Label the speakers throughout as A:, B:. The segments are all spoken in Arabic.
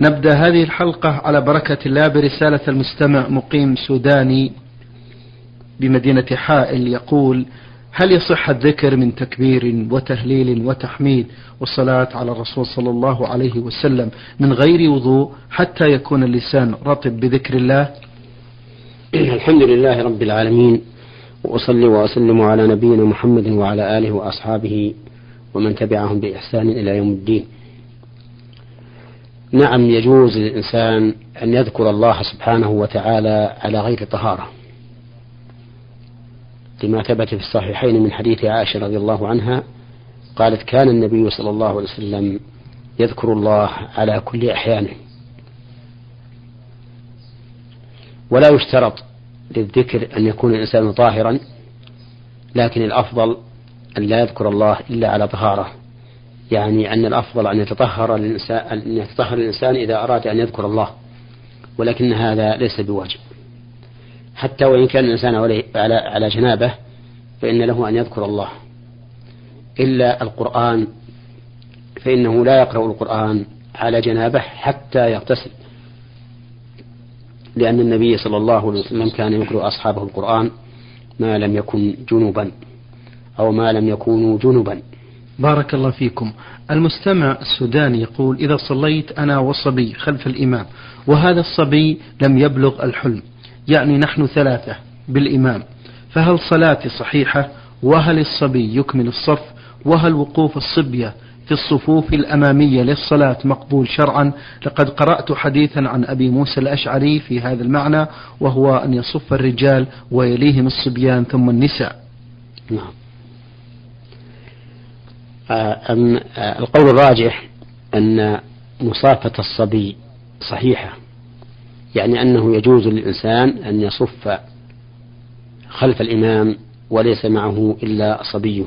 A: نبدأ هذه الحلقة على بركة الله برسالة المستمع مقيم سوداني بمدينة حائل يقول هل يصح الذكر من تكبير وتهليل وتحميد والصلاة على الرسول صلى الله عليه وسلم من غير وضوء حتى يكون اللسان رطب بذكر الله؟
B: الحمد لله رب العالمين وأصلي وأسلم على نبينا محمد وعلى آله وأصحابه ومن تبعهم بإحسان إلى يوم الدين. نعم يجوز للإنسان أن يذكر الله سبحانه وتعالى على غير طهارة لما ثبت في الصحيحين من حديث عائشة رضي الله عنها قالت كان النبي صلى الله عليه وسلم يذكر الله على كل أحيانه ولا يشترط للذكر أن يكون الإنسان طاهرا لكن الأفضل أن لا يذكر الله إلا على طهارة. يعني أن الأفضل أن يتطهر الإنسان أن يتطهر الإنسان إذا أراد أن يذكر الله ولكن هذا ليس بواجب. حتى وإن كان الإنسان على على جنابه فإن له أن يذكر الله. إلا القرآن فإنه لا يقرأ القرآن على جنابه حتى يغتسل. لأن النبي صلى الله عليه وسلم كان يقرأ أصحابه القرآن ما لم يكن جنبا أو ما لم يكونوا جنبا
A: بارك الله فيكم. المستمع السوداني يقول إذا صليت أنا والصبي خلف الإمام وهذا الصبي لم يبلغ الحلم يعني نحن ثلاثة بالإمام فهل صلاتي صحيحة؟ وهل الصبي يكمل الصف؟ وهل وقوف الصبية في الصفوف الأمامية للصلاة مقبول شرعا؟ لقد قرأت حديثا عن أبي موسى الأشعري في هذا المعنى وهو أن يصف الرجال ويليهم الصبيان ثم النساء.
B: نعم. آه، أم آه، القول الراجح أن مصافة الصبي صحيحة يعني أنه يجوز للإنسان أن يصف خلف الإمام وليس معه إلا صبي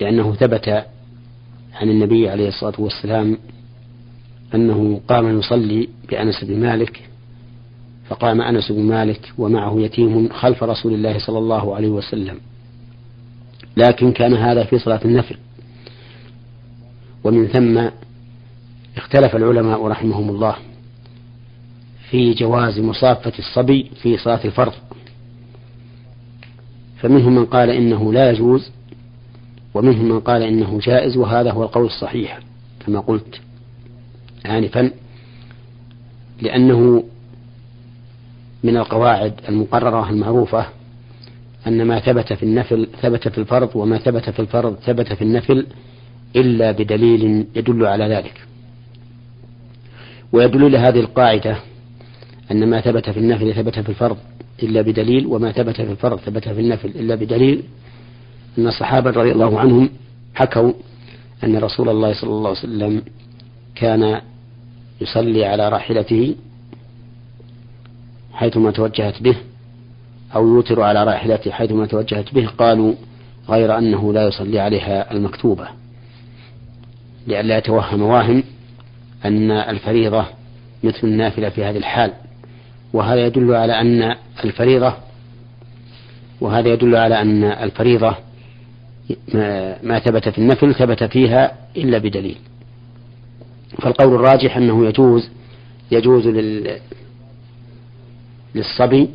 B: لأنه ثبت عن النبي عليه الصلاة والسلام أنه قام يصلي بأنس بن مالك فقام أنس بن مالك ومعه يتيم خلف رسول الله صلى الله عليه وسلم. لكن كان هذا في صلاة النفل. ومن ثم اختلف العلماء رحمهم الله في جواز مصافة الصبي في صلاة الفرض. فمنهم من قال إنه لا يجوز ومنهم من قال إنه جائز وهذا هو القول الصحيح كما قلت آنفا لأنه من القواعد المقررة المعروفة أن ما ثبت في النفل ثبت في الفرض وما ثبت في الفرض ثبت في النفل إلا بدليل يدل على ذلك. ويدل لهذه القاعدة أن ما ثبت في النفل ثبت في الفرض إلا بدليل وما ثبت في الفرض ثبت في النفل إلا بدليل أن الصحابة رضي الله عنهم حكوا أن رسول الله صلى الله عليه وسلم كان يصلي على راحلته حيثما توجهت به أو يوتر على راحلته حيثما توجهت به قالوا غير أنه لا يصلي عليها المكتوبة. لئلا يتوهم واهم أن الفريضة مثل النافلة في هذه الحال وهذا يدل على أن الفريضة وهذا يدل على أن الفريضة ما ثبت في النفل ثبت فيها إلا بدليل. فالقول الراجح أنه يجوز يجوز لل للصبي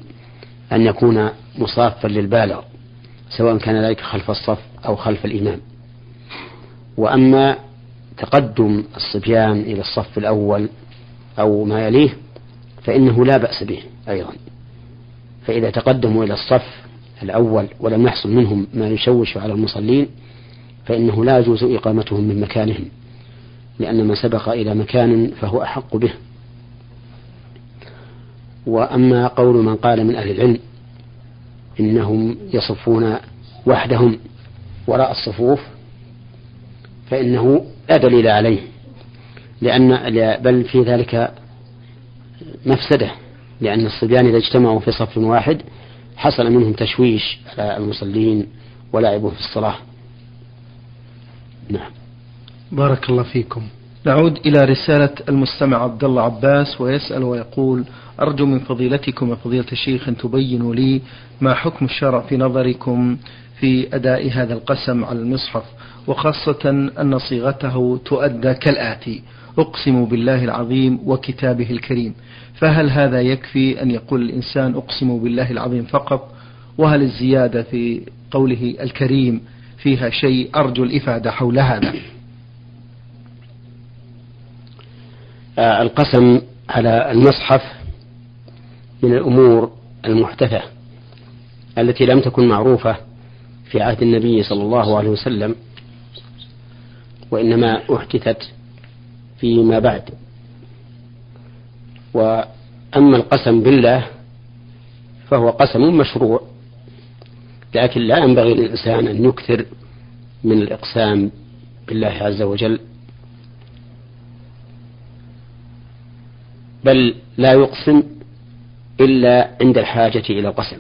B: أن يكون مصافا للبالغ سواء كان ذلك خلف الصف أو خلف الإمام. وأما تقدم الصبيان إلى الصف الأول أو ما يليه فإنه لا بأس به أيضا. فإذا تقدموا إلى الصف الأول ولم يحصل منهم ما يشوش على المصلين فإنه لا يجوز إقامتهم من مكانهم لأن من سبق إلى مكان فهو أحق به. وأما قول من قال من أهل العلم إنهم يصفون وحدهم وراء الصفوف فإنه لا دليل عليه لأن بل في ذلك مفسدة لأن الصبيان إذا اجتمعوا في صف واحد حصل منهم تشويش على المصلين ولعبوا في الصلاة.
A: نعم. بارك الله فيكم. نعود إلى رسالة المستمع عبد الله عباس ويسأل ويقول أرجو من فضيلتكم وفضيلة الشيخ أن تبينوا لي ما حكم الشرع في نظركم في أداء هذا القسم على المصحف وخاصة أن صيغته تؤدى كالآتي أقسم بالله العظيم وكتابه الكريم. فهل هذا يكفي أن يقول الإنسان أقسم بالله العظيم فقط؟ وهل الزيادة في قوله الكريم فيها شيء؟ أرجو الإفادة حول هذا.
B: القسم على المصحف من الأمور المحدثة التي لم تكن معروفة في عهد النبي صلى الله عليه وسلم وإنما أحدثت فيما بعد. وأما القسم بالله فهو قسم مشروع لكن لا ينبغي للإنسان أن يكثر من الإقسام بالله عز وجل. بل لا يقسم إلا عند الحاجة إلى القسم.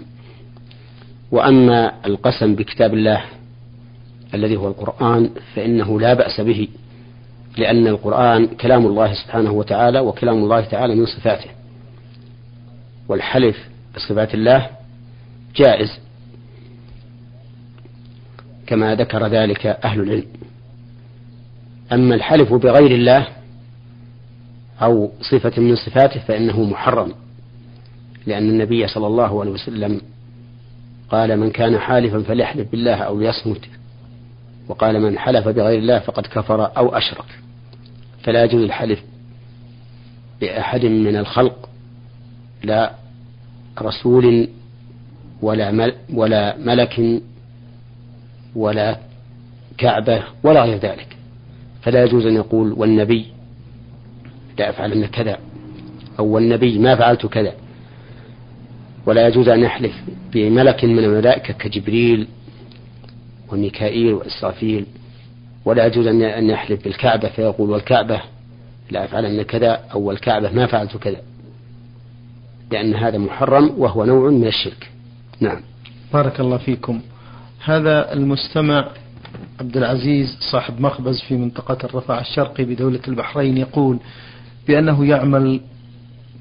B: وأما القسم بكتاب الله الذي هو القرآن فإنه لا بأس به لأن القرآن كلام الله سبحانه وتعالى وكلام الله تعالى من صفاته. والحلف بصفات الله جائز كما ذكر ذلك أهل العلم. أما الحلف بغير الله أو صفة من صفاته فإنه محرم لأن النبي صلى الله عليه وسلم قال من كان حالفا فليحلف بالله أو ليصمت وقال من حلف بغير الله فقد كفر أو أشرك فلا يجوز الحلف بأحد من الخلق لا رسول ولا مل ولا ملك ولا كعبة ولا غير ذلك. فلا يجوز أن يقول والنبي لا أفعلن كذا. أو والنبي ما فعلت كذا. ولا يجوز أن يحلف بملك من الملائكة كجبريل وميكائيل وإسرافيل. ولا يجوز أن يحلف بالكعبة فيقول والكعبة لا أفعلن كذا أو والكعبة ما فعلت كذا. لأن هذا محرم وهو نوع من الشرك. نعم.
A: بارك الله فيكم. هذا المستمع عبد العزيز صاحب مخبز في منطقة الرفاع الشرقي بدولة البحرين يقول بأنه يعمل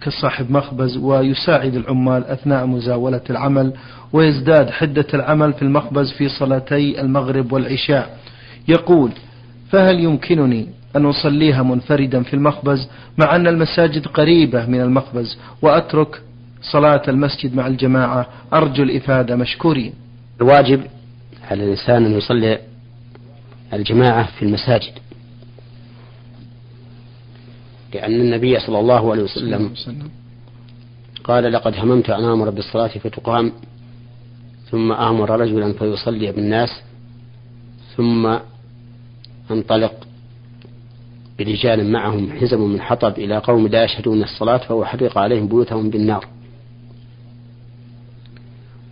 A: كصاحب مخبز ويساعد العمال أثناء مزاولة العمل ويزداد حدة العمل في المخبز في صلاتي المغرب والعشاء. يقول فهل يمكنني أن أصليها منفردا في المخبز مع أن المساجد قريبة من المخبز وأترك صلاة المسجد مع الجماعة؟ أرجو الإفادة مشكورين.
B: الواجب على الإنسان أن يصلي الجماعة في المساجد. لأن النبي صلى الله عليه وسلم قال لقد هممت أن آمر بالصلاة فتقام ثم آمر رجلا فيصلي بالناس ثم انطلق برجال معهم حزم من حطب إلى قوم لا يشهدون الصلاة فأحرق عليهم بيوتهم بالنار.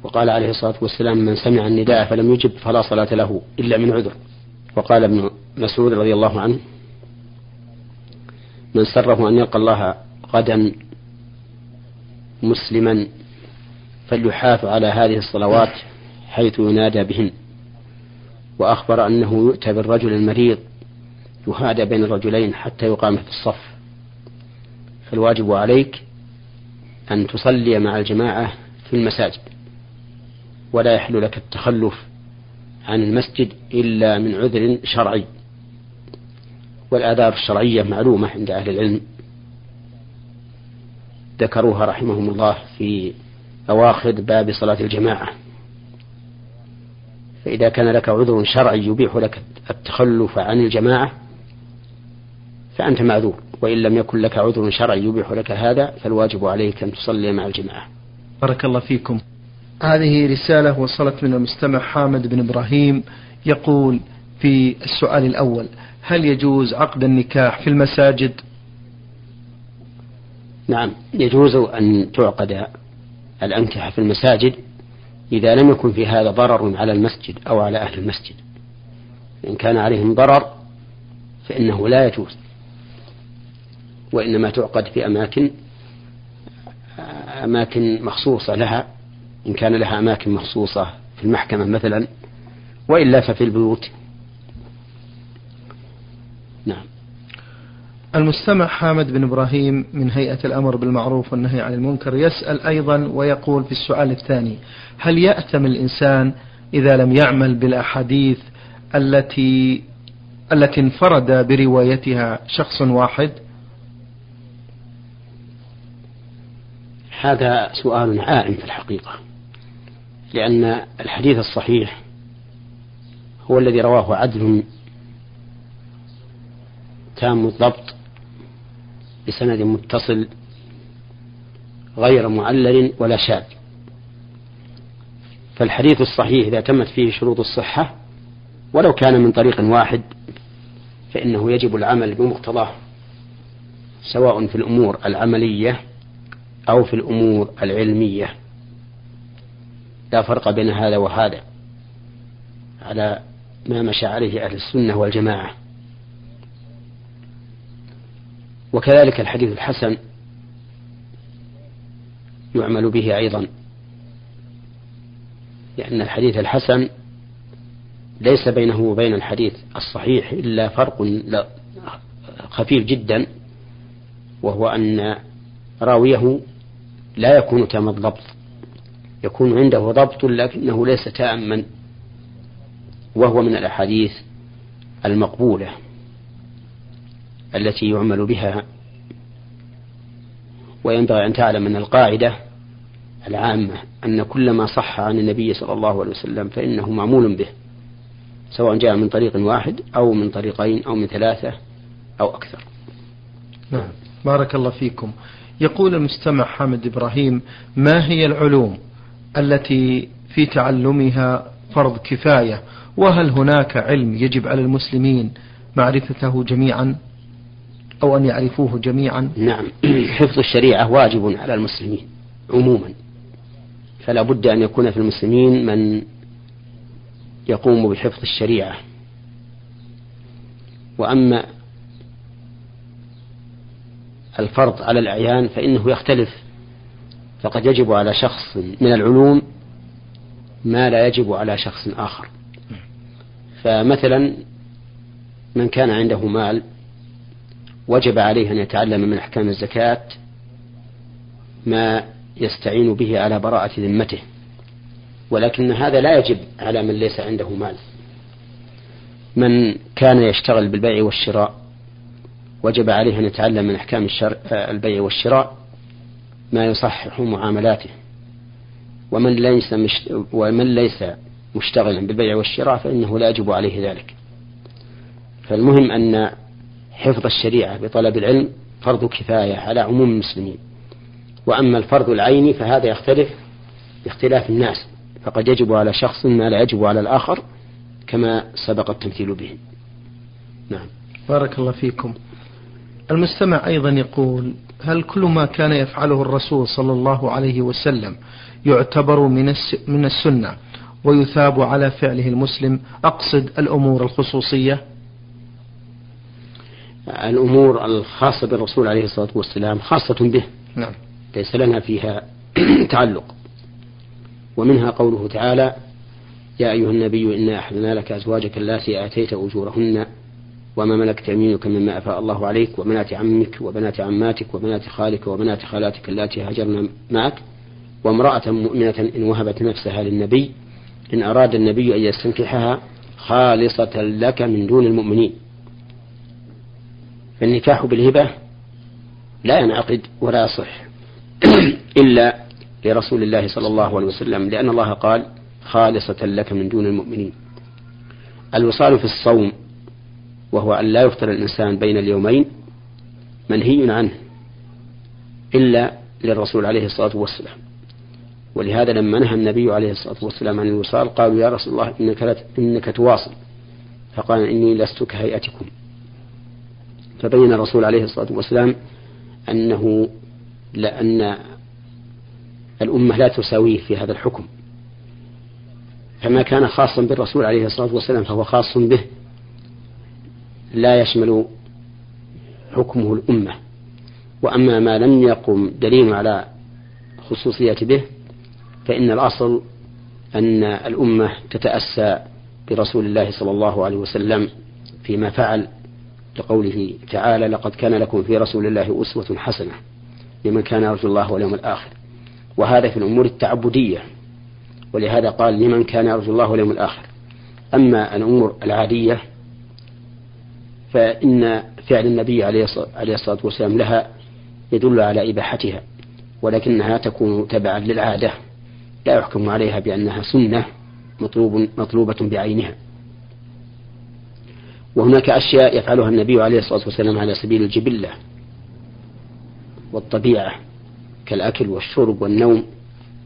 B: وقال عليه الصلاة والسلام من سمع النداء فلم يجب فلا صلاة له إلا من عذر. وقال ابن مسعود رضي الله عنه من سره أن يلقى الله غدا مسلما فليحاف على هذه الصلوات حيث ينادى بهن. وأخبر أنه يؤتى بالرجل المريض يهادى بين الرجلين حتى يقام في الصف. فالواجب عليك أن تصلي مع الجماعة في المساجد. ولا يحل لك التخلف عن المسجد إلا من عذر شرعي. والآداب الشرعية معلومة عند أهل العلم. ذكروها رحمهم الله في أواخر باب صلاة الجماعة. فإذا كان لك عذر شرعي يبيح لك التخلف عن الجماعة فأنت معذور. وإن لم يكن لك عذر شرعي يبيح لك هذا فالواجب عليك أن تصلي مع الجماعة.
A: بارك الله فيكم. هذه رسالة وصلت من المستمع حامد بن إبراهيم يقول في السؤال الأول هل يجوز عقد النكاح في المساجد؟
B: نعم يجوز أن تعقد الأنكحة في المساجد إذا لم يكن في هذا ضرر على المسجد أو على أهل المسجد. إن كان عليهم ضرر فإنه لا يجوز وإنما تعقد في أماكن أماكن مخصوصة لها إن كان لها أماكن مخصوصة في المحكمة مثلا وإلا ففي البيوت. نعم.
A: المستمع حامد بن إبراهيم من هيئة الأمر بالمعروف والنهي عن المنكر يسأل أيضا ويقول في السؤال الثاني هل يأتم الإنسان إذا لم يعمل بالأحاديث التي التي انفرد بروايتها شخص واحد؟
B: هذا سؤال عائم في الحقيقة لأن الحديث الصحيح هو الذي رواه عدل تام الضبط بسند متصل غير معلل ولا شاذ. فالحديث الصحيح إذا تمت فيه شروط الصحة ولو كان من طريق واحد فإنه يجب العمل بمقتضاه سواء في الأمور العملية أو في الأمور العلمية. لا فرق بين هذا وهذا على ما مشى عليه أهل السنة والجماعة. وكذلك الحديث الحسن يعمل به أيضا. لأن الحديث الحسن ليس بينه وبين الحديث الصحيح إلا فرق خفيف جدا وهو أن راويه لا يكون تام الضبط. يكون عنده ضبط لكنه ليس تاما وهو من الأحاديث المقبولة. التي يعمل بها. وينبغي أن تعلم أن القاعدة العامة أن كل ما صح عن النبي صلى الله عليه وسلم فإنه معمول به سواء جاء من طريق واحد أو من طريقين أو من ثلاثة أو أكثر.
A: نعم. بارك الله فيكم. يقول المستمع حامد إبراهيم ما هي العلوم التي في تعلمها فرض كفاية؟ وهل هناك علم يجب على المسلمين معرفته جميعا؟ أو أن يعرفوه جميعا.
B: نعم. حفظ الشريعة واجب على المسلمين عموما. فلا بد أن يكون في المسلمين من يقوم بحفظ الشريعة. وأما الفرض على الأعيان فإنه يختلف. فقد يجب على شخص من العلوم ما لا يجب على شخص آخر. فمثلا من كان عنده مال وجب عليه أن يتعلم من أحكام الزكاة ما يستعين به على براءة ذمته. ولكن هذا لا يجب على من ليس عنده مال. من كان يشتغل بالبيع والشراء وجب عليه أن يتعلم من أحكام البيع والشراء ما يصحح معاملاته. ومن ليس مش ومن ليس مشتغلا بالبيع والشراء فإنه لا يجب عليه ذلك. فالمهم أن حفظ الشريعة بطلب العلم فرض كفاية على عموم المسلمين. وأما الفرض العيني فهذا يختلف باختلاف الناس فقد يجب على شخص ما لا يجب على الآخر كما سبق التمثيل به. نعم.
A: بارك الله فيكم. المستمع أيضا يقول هل كل ما كان يفعله الرسول صلى الله عليه وسلم يعتبر من من السنة ويثاب على فعله المسلم؟ أقصد الأمور الخصوصية.
B: الأمور الخاصة بالرسول عليه الصلاة والسلام خاصة به.
A: نعم.
B: ليس لنا فيها تعلق. ومنها قوله تعالى يا أيها النبي إنا أحلنا لك أزواجك اللاتي آتيت أجورهن وما ملكت يمينك مما أفاء الله عليك وبنات عمك وبنات عماتك وبنات خالك وبنات خالاتك اللاتي هاجرن معك وامرأة مؤمنة إن وهبت نفسها للنبي إن أراد النبي أن يستنكحها خالصة لك من دون المؤمنين. فالنكاح بالهبة لا ينعقد ولا يصح إلا لرسول الله صلى الله عليه وسلم لأن الله قال خالصة لك من دون المؤمنين. الوصال في الصوم وهو أن لا يفطر الإنسان بين اليومين منهي عنه إلا للرسول عليه الصلاة والسلام. ولهذا لما نهى النبي عليه الصلاة والسلام عن الوصال قالوا يا رسول الله إنك, إنك تواصل. فقال إني لست كهيئتكم. فبين الرسول عليه الصلاة والسلام أنه لأن الأمة لا تساويه في هذا الحكم. فما كان خاصا بالرسول عليه الصلاة والسلام فهو خاص به لا يشمل حكمه الأمة. وأما ما لم يقم دليل على خصوصية به فإن الأصل أن الأمة تتأسى برسول الله صلى الله عليه وسلم فيما فعل لقوله تعالى لقد كان لكم في رسول الله أسوة حسنة لمن كان يرجو الله واليوم الآخر. وهذا في الأمور التعبدية ولهذا قال لمن كان يرجو الله واليوم الآخر. أما الأمور العادية فإن فعل النبي عليه الصلاة والسلام لها يدل على إباحتها ولكنها تكون تبعا للعادة لا يحكم عليها بأنها سنة مطلوب مطلوبة بعينها. وهناك أشياء يفعلها النبي عليه الصلاة والسلام على سبيل الجبلة والطبيعة كالأكل والشرب والنوم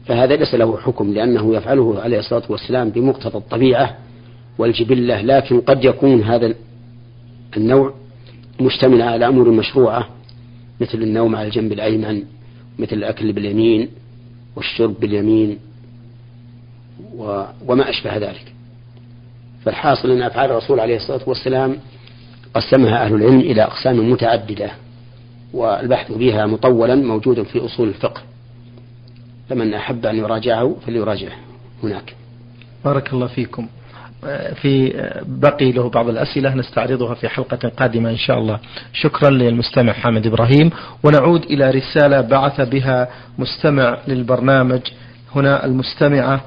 B: فهذا ليس له حكم لأنه يفعله عليه الصلاة والسلام بمقتضى الطبيعة والجبلة لكن قد يكون هذا النوع مشتملا على أمور مشروعة مثل النوم على الجنب الأيمن مثل الأكل باليمين والشرب باليمين وما أشبه ذلك. فالحاصل أن أفعال الرسول عليه الصلاة والسلام قسمها أهل العلم إلى أقسام متعددة والبحث فيها مطولا موجود في أصول الفقه. فمن أحب أن يراجعه فليراجعه هناك.
A: بارك الله فيكم. في بقي له بعض الأسئلة نستعرضها في حلقة قادمة إن شاء الله. شكرا للمستمع حامد إبراهيم. ونعود إلى رسالة بعث بها مستمع للبرنامج. هنا المستمعة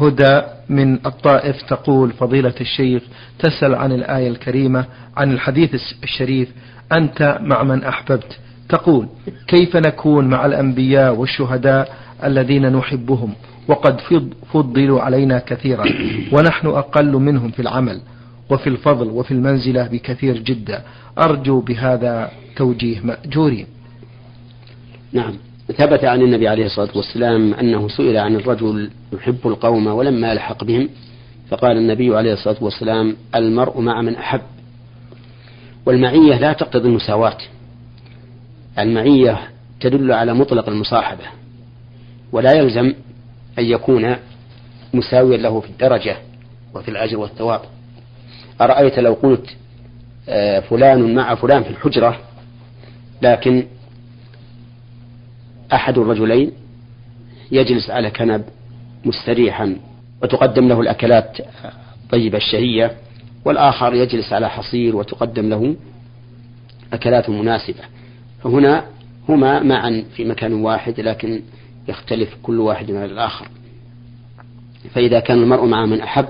A: هدى من الطائف تقول فضيلة الشيخ تسأل عن الآية الكريمة عن الحديث الشريف أنت مع من أحببت. تقول كيف نكون مع الأنبياء والشهداء الذين نحبهم؟ وقد فضلوا علينا كثيرا ونحن أقل منهم في العمل وفي الفضل وفي المنزلة بكثير جدا. أرجو بهذا توجيه مأجورين.
B: نعم. ثبت عن النبي عليه الصلاة والسلام أنه سئل عن الرجل يحب القوم ولما يلحق بهم فقال النبي عليه الصلاة والسلام المرء مع من أحب. والمعية لا تقتضي المساواة. المعية تدل على مطلق المصاحبة ولا يلزم أن يكون مساويا له في الدرجة وفي الأجر والثواب. أرأيت لو قلت آه، فلان مع فلان في الحجرة لكن أحد الرجلين يجلس على كنب مستريحا وتقدم له الأكلات طيبة الشهية والآخر يجلس على حصير وتقدم له أكلات مناسبة. فهنا هما معا في مكان واحد لكن يختلف كل واحد عن الآخر. فإذا كان المرء مع من أحب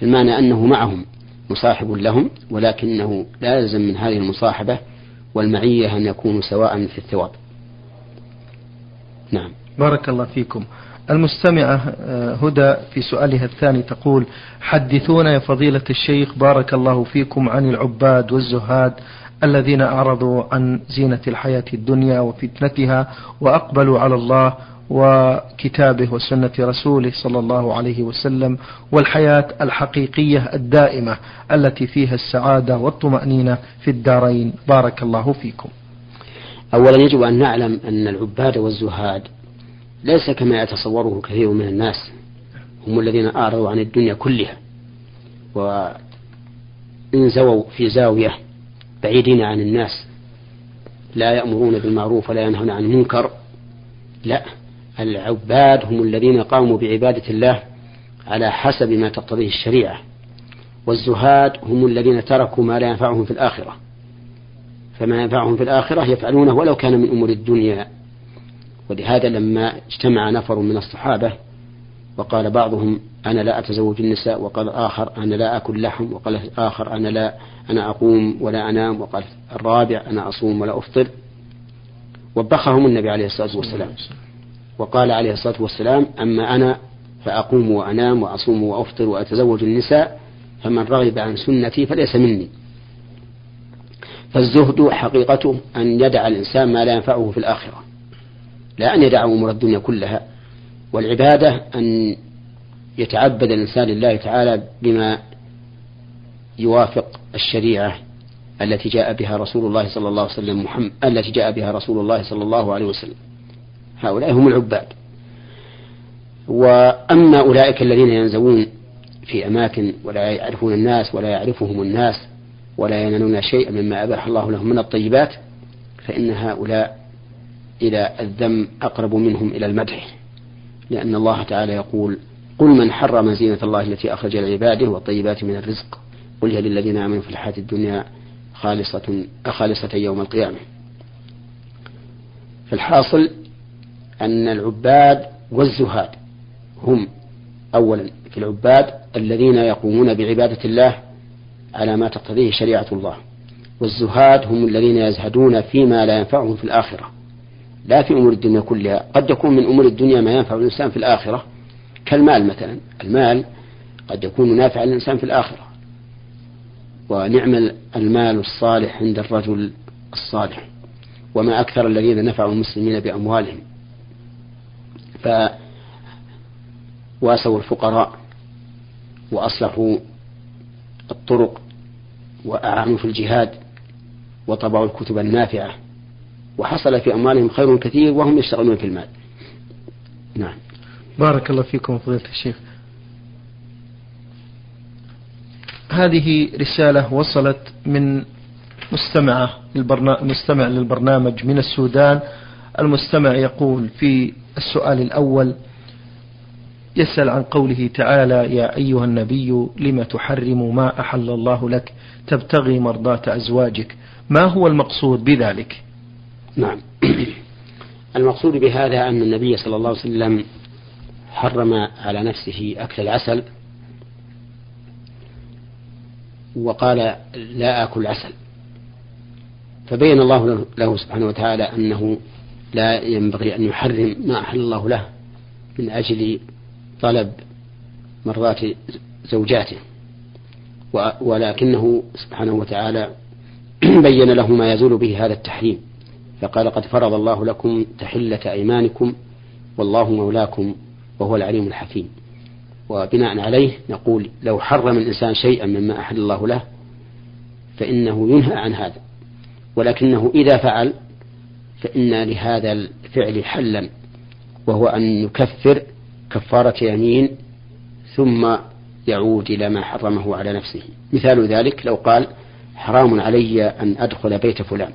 B: فالمعنى أنه معهم مصاحب لهم ولكنه لا يلزم من هذه المصاحبة والمعية أن يكونوا سواء في الثواب. نعم.
A: بارك الله فيكم. المستمعة آه، هدى في سؤالها الثاني تقول حدثونا يا فضيلة الشيخ بارك الله فيكم عن العباد والزهاد الذين أعرضوا عن زينة الحياة الدنيا وفتنتها وأقبلوا على الله وكتابه وسنة رسوله صلى الله عليه وسلم والحياة الحقيقية الدائمة التي فيها السعادة والطمأنينة في الدارين. بارك الله فيكم.
B: أولا يجب أن نعلم أن العباد والزهاد ليس كما يتصوره كثير من الناس. هم الذين أعرضوا عن الدنيا كلها وانزووا في زاوية بعيدين عن الناس لا يأمرون بالمعروف ولا ينهون عن المنكر. لا العباد هم الذين قاموا بعبادة الله على حسب ما تقتضيه الشريعة. والزهاد هم الذين تركوا ما لا ينفعهم في الآخرة. فما ينفعهم في الآخرة يفعلونه ولو كان من أمور الدنيا. ولهذا لما اجتمع نفر من الصحابة وقال بعضهم أنا لا أتزوج النساء وقال الآخر أنا لا أكل لحم وقال الآخر أنا لا أنا أقوم ولا أنام وقال الرابع أنا أصوم ولا أفطر. وبخهم النبي عليه الصلاة والسلام. وقال عليه الصلاة والسلام أما أنا فأقوم وأنام وأصوم وأفطر وأتزوج النساء فمن رغب عن سنتي فليس مني. فالزهد حقيقته أن يدع الإنسان ما لا ينفعه في الآخرة لا أن يدع أمور الدنيا كلها والعبادة أن يتعبد الإنسان لله تعالى بما يوافق الشريعة التي جاء بها رسول الله صلى الله عليه وسلم محمد التي جاء بها رسول الله صلى الله عليه وسلم. هؤلاء هم العباد. وأما أولئك الذين ينزوون في أماكن ولا يعرفون الناس ولا يعرفهم الناس ولا ينالون شيئا مما أباح الله لهم من الطيبات فإن هؤلاء إلى الذم أقرب منهم إلى المدح. لأن الله تعالى يقول قل من حرم زينة الله التي أخرج لعباده والطيبات من الرزق قل هي للذين آمنوا في الحياة الدنيا خالصة خالصة يوم القيامة. فالحاصل أن العباد والزهاد هم أولا في العباد الذين يقومون بعبادة الله على ما تقتضيه شريعة الله. والزهاد هم الذين يزهدون فيما لا ينفعهم في الآخرة. لا في أمور الدنيا كلها. قد يكون من أمور الدنيا ما ينفع الإنسان في الآخرة. كالمال مثلا. المال قد يكون نافعا للإنسان في الآخرة. ونعم المال الصالح عند الرجل الصالح. وما أكثر الذين نفعوا المسلمين بأموالهم. فواسوا الفقراء. وأصلحوا الطرق. وأعانوا في الجهاد وطبعوا الكتب النافعة وحصل في أموالهم خير كثير وهم يشتغلون في المال. نعم.
A: بارك الله فيكم فضيلة الشيخ. هذه رسالة وصلت من مستمعة مستمع للبرنامج من السودان. المستمع يقول في السؤال الأول يسأل عن قوله تعالى يا أيها النبي لم تحرم ما أحل الله لك؟ تبتغي مرضاة أزواجك. ما هو المقصود بذلك؟
B: نعم. المقصود بهذا أن النبي صلى الله عليه وسلم حرم على نفسه أكل العسل وقال لا آكل عسل فبين الله له سبحانه وتعالى أنه لا ينبغي أن يحرم ما أحل الله له من أجل طلب مرضات زوجاته ولكنه سبحانه وتعالى بين له ما يزول به هذا التحريم فقال قد فرض الله لكم تحلة أيمانكم والله مولاكم وهو العليم الحكيم. وبناء عليه نقول لو حرم الإنسان شيئا مما أحل الله له فإنه ينهى عن هذا ولكنه إذا فعل فإن لهذا الفعل حلا وهو أن يكفر كفارة يمين ثم يعود إلى ما حرمه على نفسه. مثال ذلك لو قال حرام علي أن أدخل بيت فلان.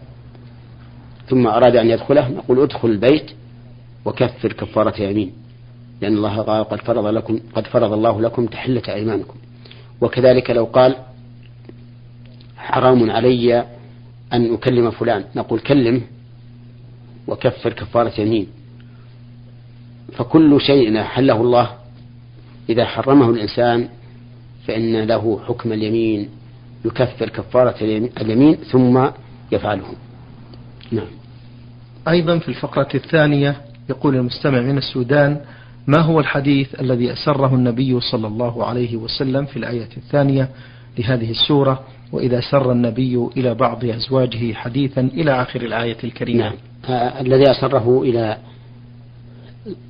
B: ثم أراد أن يدخله نقول ادخل البيت وكفر كفارة يمين. لأن الله قال قد فرض لكم قد فرض الله لكم تحلة أيمانكم. وكذلك لو قال حرام علي أن أكلم فلان. نقول كلمه وكفر كفارة يمين. فكل شيء حله الله. إذا حرمه الإنسان فإن له حكم اليمين يكفر كفارة اليمين ثم يفعله. نعم.
A: أيضا في الفقرة الثانية يقول المستمع من السودان ما هو الحديث الذي أسره النبي صلى الله عليه وسلم في الآية الثانية لهذه السورة؟ وإذا سر النبي إلى بعض أزواجه حديثا إلى آخر الآية الكريمة.
B: نعم. الذي أسره إلى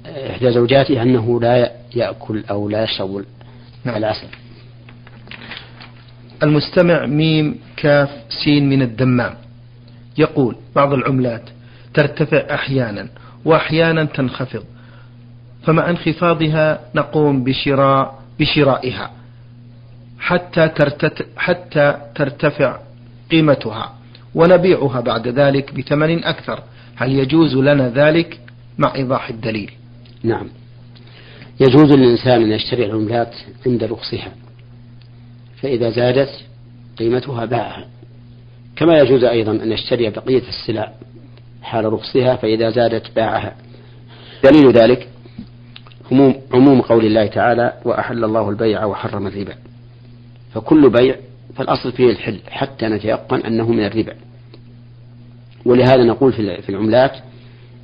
B: إحدى زوجاته أنه لا يأكل أو لا يشرب نعم. العسل.
A: المستمع ميم كاف سين من الدمام. يقول بعض العملات ترتفع أحيانا وأحيانا تنخفض فمع انخفاضها نقوم بشراء بشرائها حتى ترتت حتى ترتفع قيمتها ونبيعها بعد ذلك بثمن أكثر. هل يجوز لنا ذلك؟ مع إيضاح الدليل.
B: نعم. يجوز للإنسان أن يشتري العملات عند رخصها فإذا زادت قيمتها باعها. كما يجوز أيضا أن يشتري بقية السلع حال رخصها فإذا زادت باعها. دليل ذلك عموم قول الله تعالى وأحل الله البيع وحرم الربا. فكل بيع فالأصل فيه الحل حتى نتيقن أنه من الربا. ولهذا نقول في العملات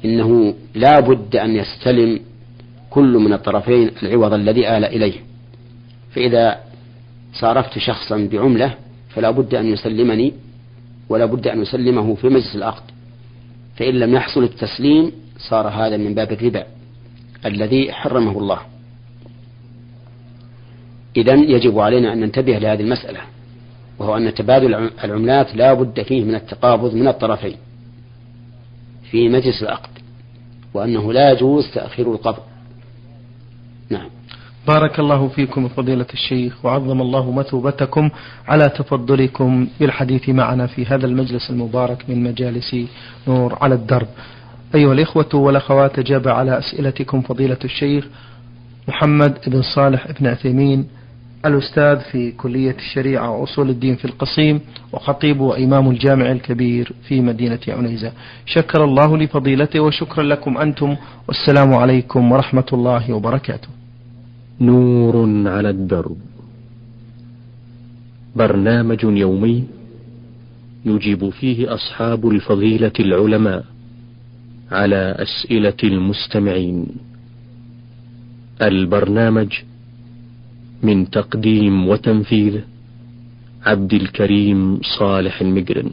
B: إنه لا بد أن يستلم كل من الطرفين العوض الذي آل إليه. فإذا صارفت شخصا بعملة فلا بد أن يسلمني ولا بد أن يسلمه في مجلس العقد. فإن لم يحصل التسليم صار هذا من باب الربا الذي حرمه الله. إذا يجب علينا أن ننتبه لهذه المسألة وهو أن تبادل العملات لا بد فيه من التقابض من الطرفين. في مجلس العقد وأنه لا يجوز تأخير القبض. نعم.
A: بارك الله فيكم فضيلة الشيخ وعظم الله مثوبتكم على تفضلكم بالحديث معنا في هذا المجلس المبارك من مجالس نور على الدرب. أيها الإخوة والأخوات أجاب على أسئلتكم فضيلة الشيخ محمد بن صالح بن عثيمين الأستاذ في كلية الشريعة وأصول الدين في القصيم وخطيب وإمام الجامع الكبير في مدينة عنيزة. شكر الله لفضيلته وشكرا لكم أنتم. والسلام عليكم ورحمة الله وبركاته.
C: نور على الدرب. برنامج يومي يجيب فيه أصحاب الفضيلة العلماء على أسئلة المستمعين. البرنامج من تقديم وتنفيذ عبد الكريم صالح المجرم